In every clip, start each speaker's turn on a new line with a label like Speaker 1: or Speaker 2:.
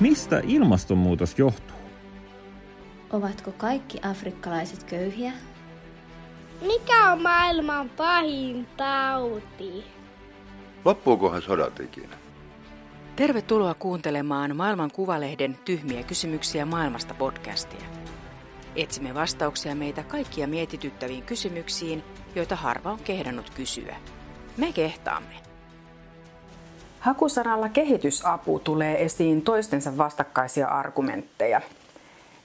Speaker 1: Mistä ilmastonmuutos johtuu?
Speaker 2: Ovatko kaikki afrikkalaiset köyhiä?
Speaker 3: Mikä on maailman pahin tauti?
Speaker 4: Loppuukohan sodat ikinä?
Speaker 5: Tervetuloa kuuntelemaan Maailman Kuvalehden Tyhmiä kysymyksiä maailmasta podcastia. Etsimme vastauksia meitä kaikkia mietityttäviin kysymyksiin, joita harva on kehdannut kysyä. Me kehtaamme. Hakusanalla kehitysapu tulee esiin toistensa vastakkaisia argumentteja.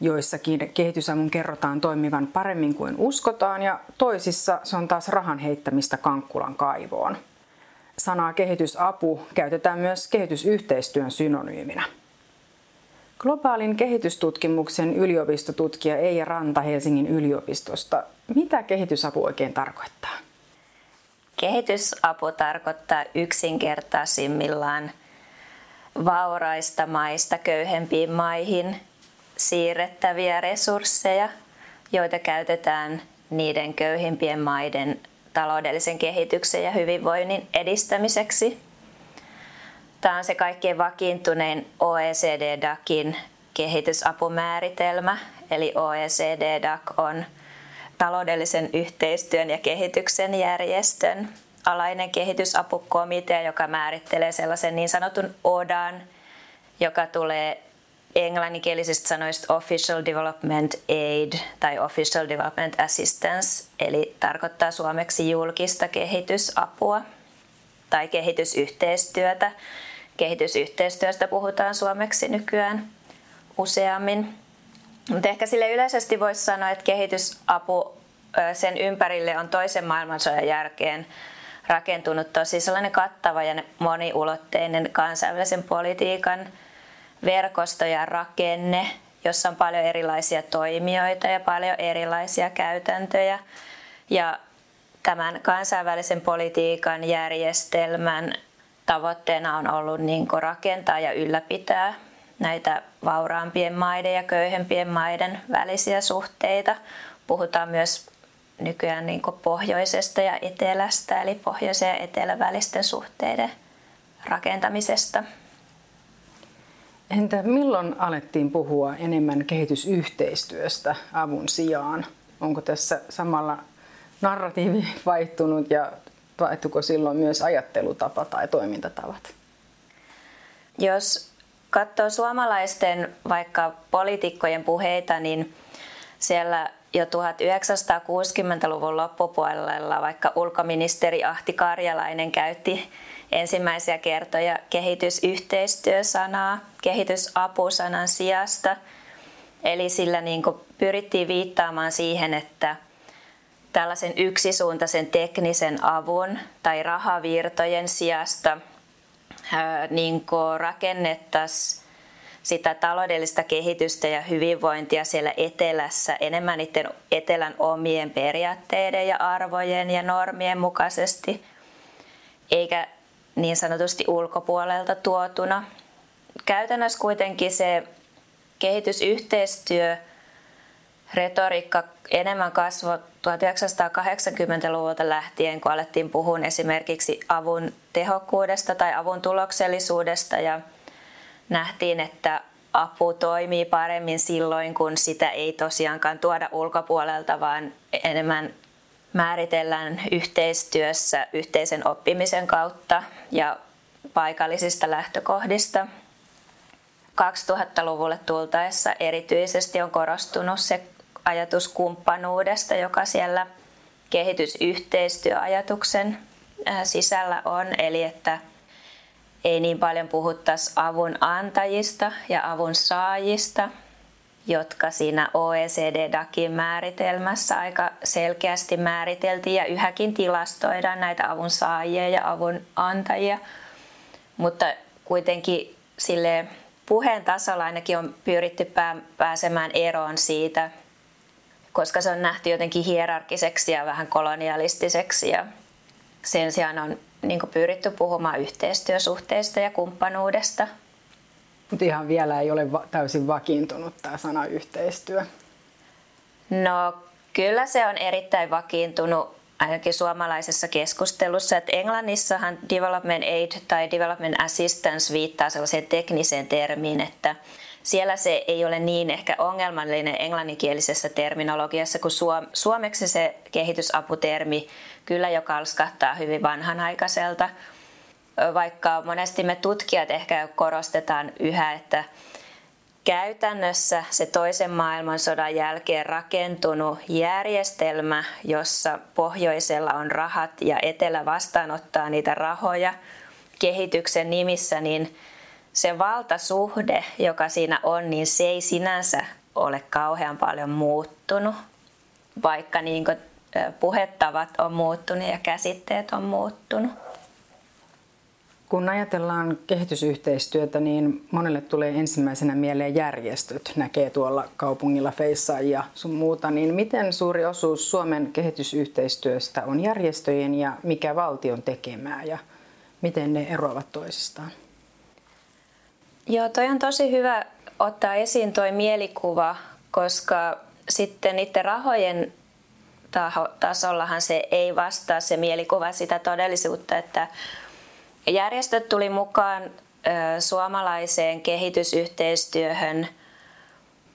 Speaker 5: Joissakin kehitysavun kerrotaan toimivan paremmin kuin uskotaan ja toisissa se on taas rahan heittämistä Kankkulan kaivoon. Sanaa kehitysapu käytetään myös kehitysyhteistyön synonyyminä. Globaalin kehitystutkimuksen yliopistotutkija Eija Ranta Helsingin yliopistosta. Mitä kehitysapu oikein tarkoittaa?
Speaker 6: Kehitysapu tarkoittaa yksinkertaisimmillaan vauraista maista köyhempiin maihin siirrettäviä resursseja, joita käytetään niiden köyhimpien maiden taloudellisen kehityksen ja hyvinvoinnin edistämiseksi. Tämä on se kaikkein vakiintunein OECD-DACin kehitysapumääritelmä, eli OECD-DAC on taloudellisen yhteistyön ja kehityksen järjestön alainen kehitysapukomitea, joka määrittelee sellaisen niin sanotun ODAN, joka tulee englanninkielisistä sanoista Official Development Aid tai Official Development Assistance, eli tarkoittaa suomeksi julkista kehitysapua tai kehitysyhteistyötä. Kehitysyhteistyöstä puhutaan suomeksi nykyään useammin. Mutta ehkä sille yleisesti voisi sanoa, että kehitysapu sen ympärille on toisen maailmansodan jälkeen rakentunut tosi sellainen kattava ja moniulotteinen kansainvälisen politiikan verkosto ja rakenne, jossa on paljon erilaisia toimijoita ja paljon erilaisia käytäntöjä. Ja tämän kansainvälisen politiikan järjestelmän tavoitteena on ollut niin rakentaa ja ylläpitää näitä vauraampien maiden ja köyhempien maiden välisiä suhteita. Puhutaan myös nykyään niin pohjoisesta ja etelästä, eli pohjoisen ja etelän välisten suhteiden rakentamisesta.
Speaker 5: Entä milloin alettiin puhua enemmän kehitysyhteistyöstä avun sijaan? Onko tässä samalla narratiivi vaihtunut ja vaihtuiko silloin myös ajattelutapa tai toimintatavat?
Speaker 6: Jos katsoo suomalaisten vaikka poliitikkojen puheita, niin siellä jo 1960-luvun loppupuolella vaikka ulkoministeri Ahti Karjalainen käytti ensimmäisiä kertoja kehitysyhteistyösanaa kehitysapusanan sijasta. Eli sillä niin pyrittiin viittaamaan siihen, että tällaisen yksisuuntaisen teknisen avun tai rahavirtojen sijasta niin rakennettaisiin sitä taloudellista kehitystä ja hyvinvointia siellä etelässä enemmän niiden etelän omien periaatteiden ja arvojen ja normien mukaisesti, eikä niin sanotusti ulkopuolelta tuotuna. Käytännössä kuitenkin se kehitysyhteistyö retoriikka enemmän kasvoi 1980-luvulta lähtien, kun alettiin puhua esimerkiksi avun tehokkuudesta tai avun tuloksellisuudesta ja nähtiin, että apu toimii paremmin silloin, kun sitä ei tosiaankaan tuoda ulkopuolelta, vaan enemmän määritellään yhteistyössä yhteisen oppimisen kautta ja paikallisista lähtökohdista. 2000-luvulle tultaessa erityisesti on korostunut se ajatus kumppanuudesta, joka siellä kehitysyhteistyöajatuksen sisällä on, eli että ei niin paljon puhuttaisi avun antajista ja avun saajista, jotka siinä OECD-DAKin määritelmässä aika selkeästi määriteltiin ja yhäkin tilastoidaan näitä avun saajia ja avun antajia. Mutta kuitenkin sille puheen tasolla ainakin on pyritty pääsemään eroon siitä, koska se on nähty jotenkin hierarkiseksi ja vähän kolonialistiseksi ja sen sijaan on niin pyritty puhumaan yhteistyösuhteista ja kumppanuudesta.
Speaker 5: Mutta ihan vielä ei ole va- täysin vakiintunut tämä sana yhteistyö.
Speaker 6: No kyllä se on erittäin vakiintunut ainakin suomalaisessa keskustelussa, että Englannissahan development aid tai development assistance viittaa sellaiseen tekniseen termiin, että siellä se ei ole niin ehkä ongelmallinen englanninkielisessä terminologiassa kuin suomeksi se kehitysaputermi kyllä jo kalskahtaa hyvin vanhanaikaiselta. Vaikka monesti me tutkijat ehkä korostetaan yhä, että käytännössä se toisen maailmansodan jälkeen rakentunut järjestelmä, jossa pohjoisella on rahat ja etelä vastaanottaa niitä rahoja kehityksen nimissä, niin se valtasuhde, joka siinä on, niin se ei sinänsä ole kauhean paljon muuttunut, vaikka niin puhettavat on muuttunut ja käsitteet on muuttunut.
Speaker 5: Kun ajatellaan kehitysyhteistyötä, niin monelle tulee ensimmäisenä mieleen järjestöt. Näkee tuolla kaupungilla feissaajia sun muuta. Niin miten suuri osuus Suomen kehitysyhteistyöstä on järjestöjen ja mikä valtion tekemää ja miten ne eroavat toisistaan?
Speaker 6: Joo, toi on tosi hyvä ottaa esiin toi mielikuva, koska sitten niiden rahojen tasollahan se ei vastaa se mielikuva sitä todellisuutta, että järjestöt tuli mukaan suomalaiseen kehitysyhteistyöhön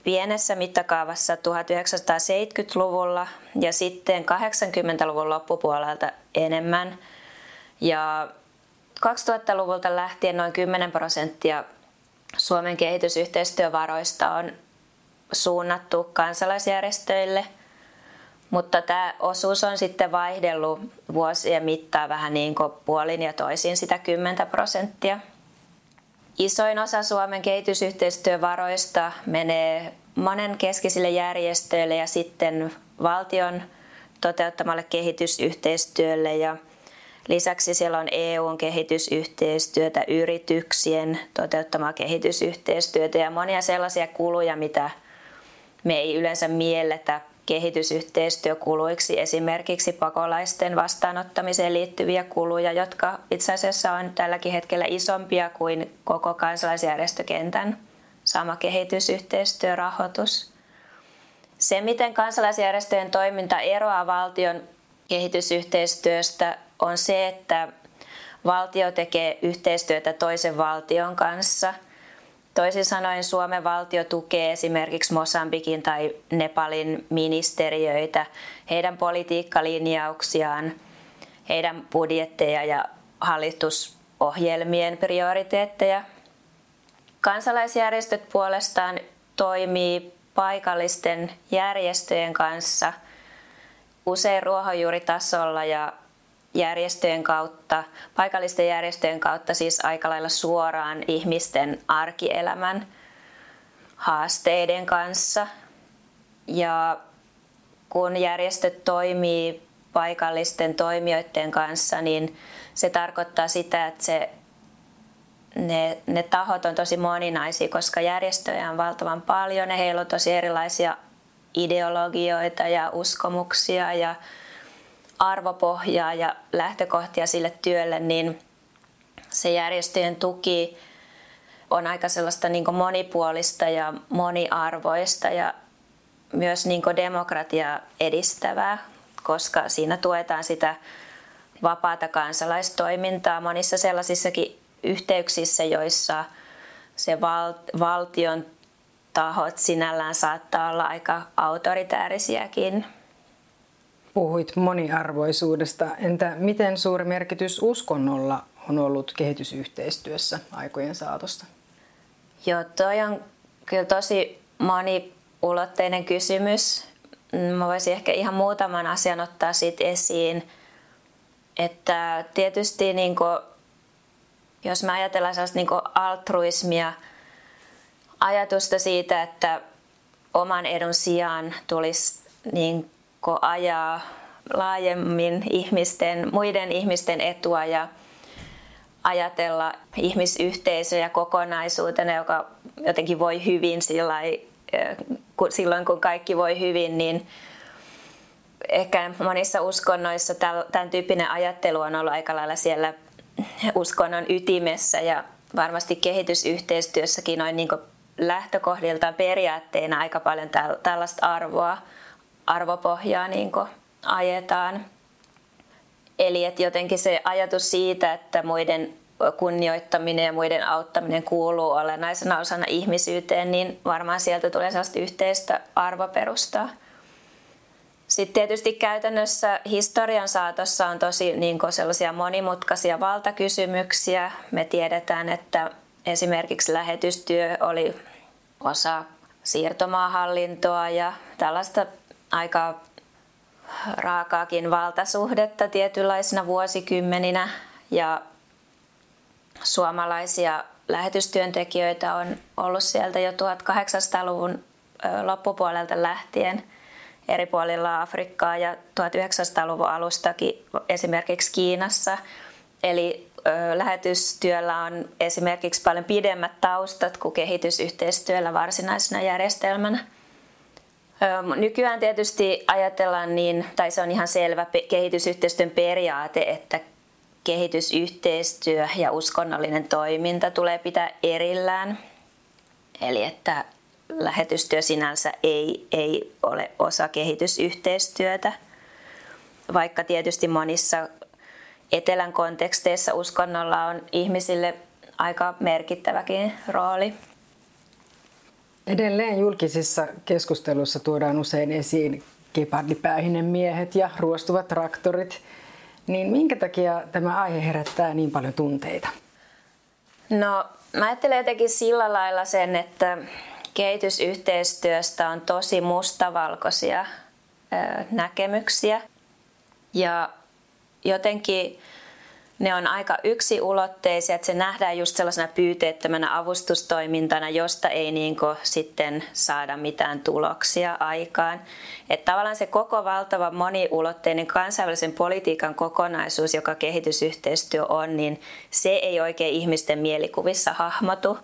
Speaker 6: pienessä mittakaavassa 1970-luvulla ja sitten 80-luvun loppupuolelta enemmän. Ja 2000-luvulta lähtien noin 10 prosenttia Suomen kehitysyhteistyövaroista on suunnattu kansalaisjärjestöille, mutta tämä osuus on sitten vaihdellut vuosien mittaan vähän niin kuin puolin ja toisin sitä 10 prosenttia. Isoin osa Suomen kehitysyhteistyövaroista menee monen keskisille järjestöille ja sitten valtion toteuttamalle kehitysyhteistyölle ja Lisäksi siellä on EUn kehitysyhteistyötä, yrityksien toteuttamaa kehitysyhteistyötä ja monia sellaisia kuluja, mitä me ei yleensä mielletä kehitysyhteistyökuluiksi, esimerkiksi pakolaisten vastaanottamiseen liittyviä kuluja, jotka itse asiassa on tälläkin hetkellä isompia kuin koko kansalaisjärjestökentän sama kehitysyhteistyörahoitus. Se, miten kansalaisjärjestöjen toiminta eroaa valtion kehitysyhteistyöstä, on se, että valtio tekee yhteistyötä toisen valtion kanssa. Toisin sanoen Suomen valtio tukee esimerkiksi Mosambikin tai Nepalin ministeriöitä, heidän politiikkalinjauksiaan, heidän budjetteja ja hallitusohjelmien prioriteetteja. Kansalaisjärjestöt puolestaan toimii paikallisten järjestöjen kanssa usein ruohonjuuritasolla ja järjestöjen kautta, paikallisten järjestöjen kautta siis aika lailla suoraan ihmisten arkielämän haasteiden kanssa. Ja kun järjestöt toimii paikallisten toimijoiden kanssa, niin se tarkoittaa sitä, että se, ne, ne tahot on tosi moninaisia, koska järjestöjä on valtavan paljon ja heillä on tosi erilaisia ideologioita ja uskomuksia ja arvopohjaa ja lähtökohtia sille työlle, niin se järjestöjen tuki on aika sellaista niin monipuolista ja moniarvoista ja myös niin demokratiaa edistävää, koska siinä tuetaan sitä vapaata kansalaistoimintaa monissa sellaisissakin yhteyksissä, joissa se val- valtion tahot sinällään saattaa olla aika autoritäärisiäkin.
Speaker 5: Puhuit moniarvoisuudesta. Entä miten suuri merkitys uskonnolla on ollut kehitysyhteistyössä aikojen saatossa?
Speaker 6: Joo, toi on kyllä tosi moniulotteinen kysymys. Mä voisin ehkä ihan muutaman asian ottaa siitä esiin. Että tietysti niin kuin, jos me ajatellaan sellaista niin altruismia, ajatusta siitä, että oman edun sijaan tulisi niin ajaa laajemmin ihmisten, muiden ihmisten etua ja ajatella ihmisyhteisöjä kokonaisuutena, joka jotenkin voi hyvin silloin, kun kaikki voi hyvin, niin ehkä monissa uskonnoissa tämän tyyppinen ajattelu on ollut aika lailla siellä uskonnon ytimessä ja varmasti kehitysyhteistyössäkin noin niin lähtökohdiltaan periaatteena aika paljon tällaista arvoa arvopohjaa niin ajetaan. Eli että jotenkin se ajatus siitä, että muiden kunnioittaminen ja muiden auttaminen kuuluu olennaisena osana ihmisyyteen, niin varmaan sieltä tulee sellaista yhteistä arvoperustaa. Sitten tietysti käytännössä historian saatossa on tosi niin sellaisia monimutkaisia valtakysymyksiä. Me tiedetään, että esimerkiksi lähetystyö oli osa siirtomaahallintoa ja tällaista aika raakaakin valtasuhdetta tietynlaisina vuosikymmeninä. Ja suomalaisia lähetystyöntekijöitä on ollut sieltä jo 1800-luvun loppupuolelta lähtien eri puolilla Afrikkaa ja 1900-luvun alustakin esimerkiksi Kiinassa. Eli lähetystyöllä on esimerkiksi paljon pidemmät taustat kuin kehitysyhteistyöllä varsinaisena järjestelmänä. Nykyään tietysti ajatellaan niin, tai se on ihan selvä kehitysyhteistyön periaate, että kehitysyhteistyö ja uskonnollinen toiminta tulee pitää erillään. Eli että lähetystyö sinänsä ei, ei ole osa kehitysyhteistyötä, vaikka tietysti monissa etelän konteksteissa uskonnolla on ihmisille aika merkittäväkin rooli.
Speaker 5: Edelleen julkisissa keskusteluissa tuodaan usein esiin gepardipäähinen miehet ja ruostuvat traktorit. Niin minkä takia tämä aihe herättää niin paljon tunteita?
Speaker 6: No, mä ajattelen jotenkin sillä lailla sen, että kehitysyhteistyöstä on tosi mustavalkoisia näkemyksiä. Ja jotenkin ne on aika yksiulotteisia, että se nähdään just sellaisena pyyteettömänä avustustoimintana, josta ei niin sitten saada mitään tuloksia aikaan. Että tavallaan se koko valtava moniulotteinen kansainvälisen politiikan kokonaisuus, joka kehitysyhteistyö on, niin se ei oikein ihmisten mielikuvissa hahmotu.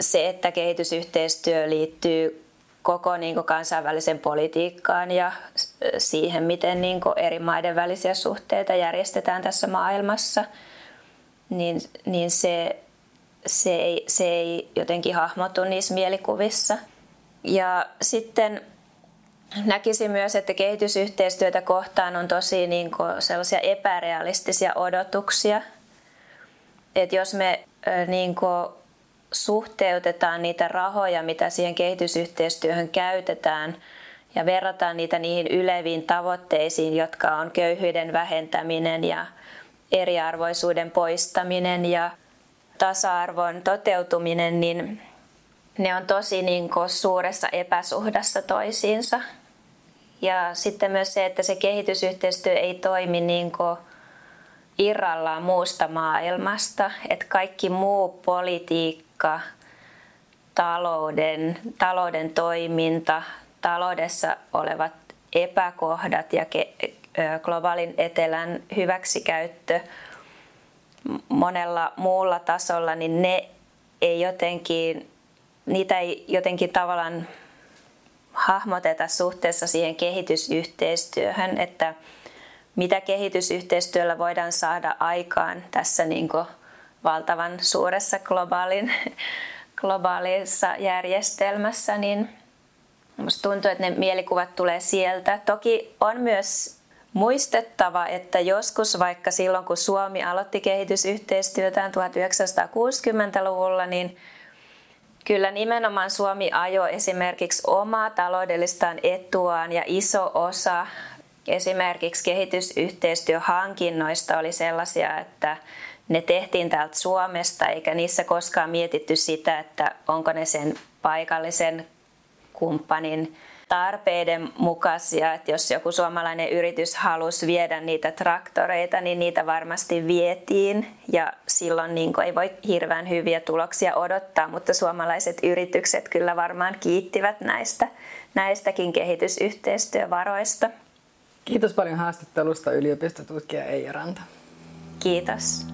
Speaker 6: Se, että kehitysyhteistyö liittyy koko niin kuin kansainvälisen politiikkaan ja siihen, miten niin kuin eri maiden välisiä suhteita järjestetään tässä maailmassa, niin, niin se, se, ei, se ei jotenkin hahmotu niissä mielikuvissa. Ja sitten näkisin myös, että kehitysyhteistyötä kohtaan on tosi niin kuin sellaisia epärealistisia odotuksia. Että jos me niin kuin suhteutetaan niitä rahoja, mitä siihen kehitysyhteistyöhön käytetään, ja verrataan niitä niihin yleviin tavoitteisiin, jotka on köyhyyden vähentäminen ja eriarvoisuuden poistaminen ja tasa-arvon toteutuminen, niin ne on tosi niin kuin suuressa epäsuhdassa toisiinsa. Ja sitten myös se, että se kehitysyhteistyö ei toimi niin kuin irrallaan muusta maailmasta, että kaikki muu politiikka, talouden, talouden toiminta, taloudessa olevat epäkohdat ja globaalin etelän hyväksikäyttö monella muulla tasolla, niin ne ei jotenkin, niitä ei jotenkin tavallaan hahmoteta suhteessa siihen kehitysyhteistyöhön, että mitä kehitysyhteistyöllä voidaan saada aikaan tässä niin valtavan suuressa globaalin, globaalissa järjestelmässä, niin Musta tuntuu, että ne mielikuvat tulee sieltä. Toki on myös muistettava, että joskus vaikka silloin, kun Suomi aloitti kehitysyhteistyötään 1960-luvulla, niin kyllä nimenomaan Suomi ajoi esimerkiksi omaa taloudellistaan etuaan ja iso osa esimerkiksi kehitysyhteistyöhankinnoista oli sellaisia, että ne tehtiin täältä Suomesta eikä niissä koskaan mietitty sitä, että onko ne sen paikallisen kumppanin tarpeiden mukaisia, että jos joku suomalainen yritys halusi viedä niitä traktoreita, niin niitä varmasti vietiin ja silloin niin ei voi hirveän hyviä tuloksia odottaa, mutta suomalaiset yritykset kyllä varmaan kiittivät näistä, näistäkin kehitysyhteistyövaroista.
Speaker 5: Kiitos paljon haastattelusta yliopistotutkija Eija Ranta.
Speaker 6: Kiitos.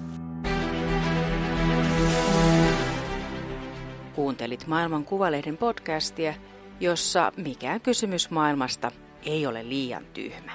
Speaker 7: Kuuntelit Maailman Kuvalehden podcastia – jossa mikään kysymys maailmasta ei ole liian tyhmä.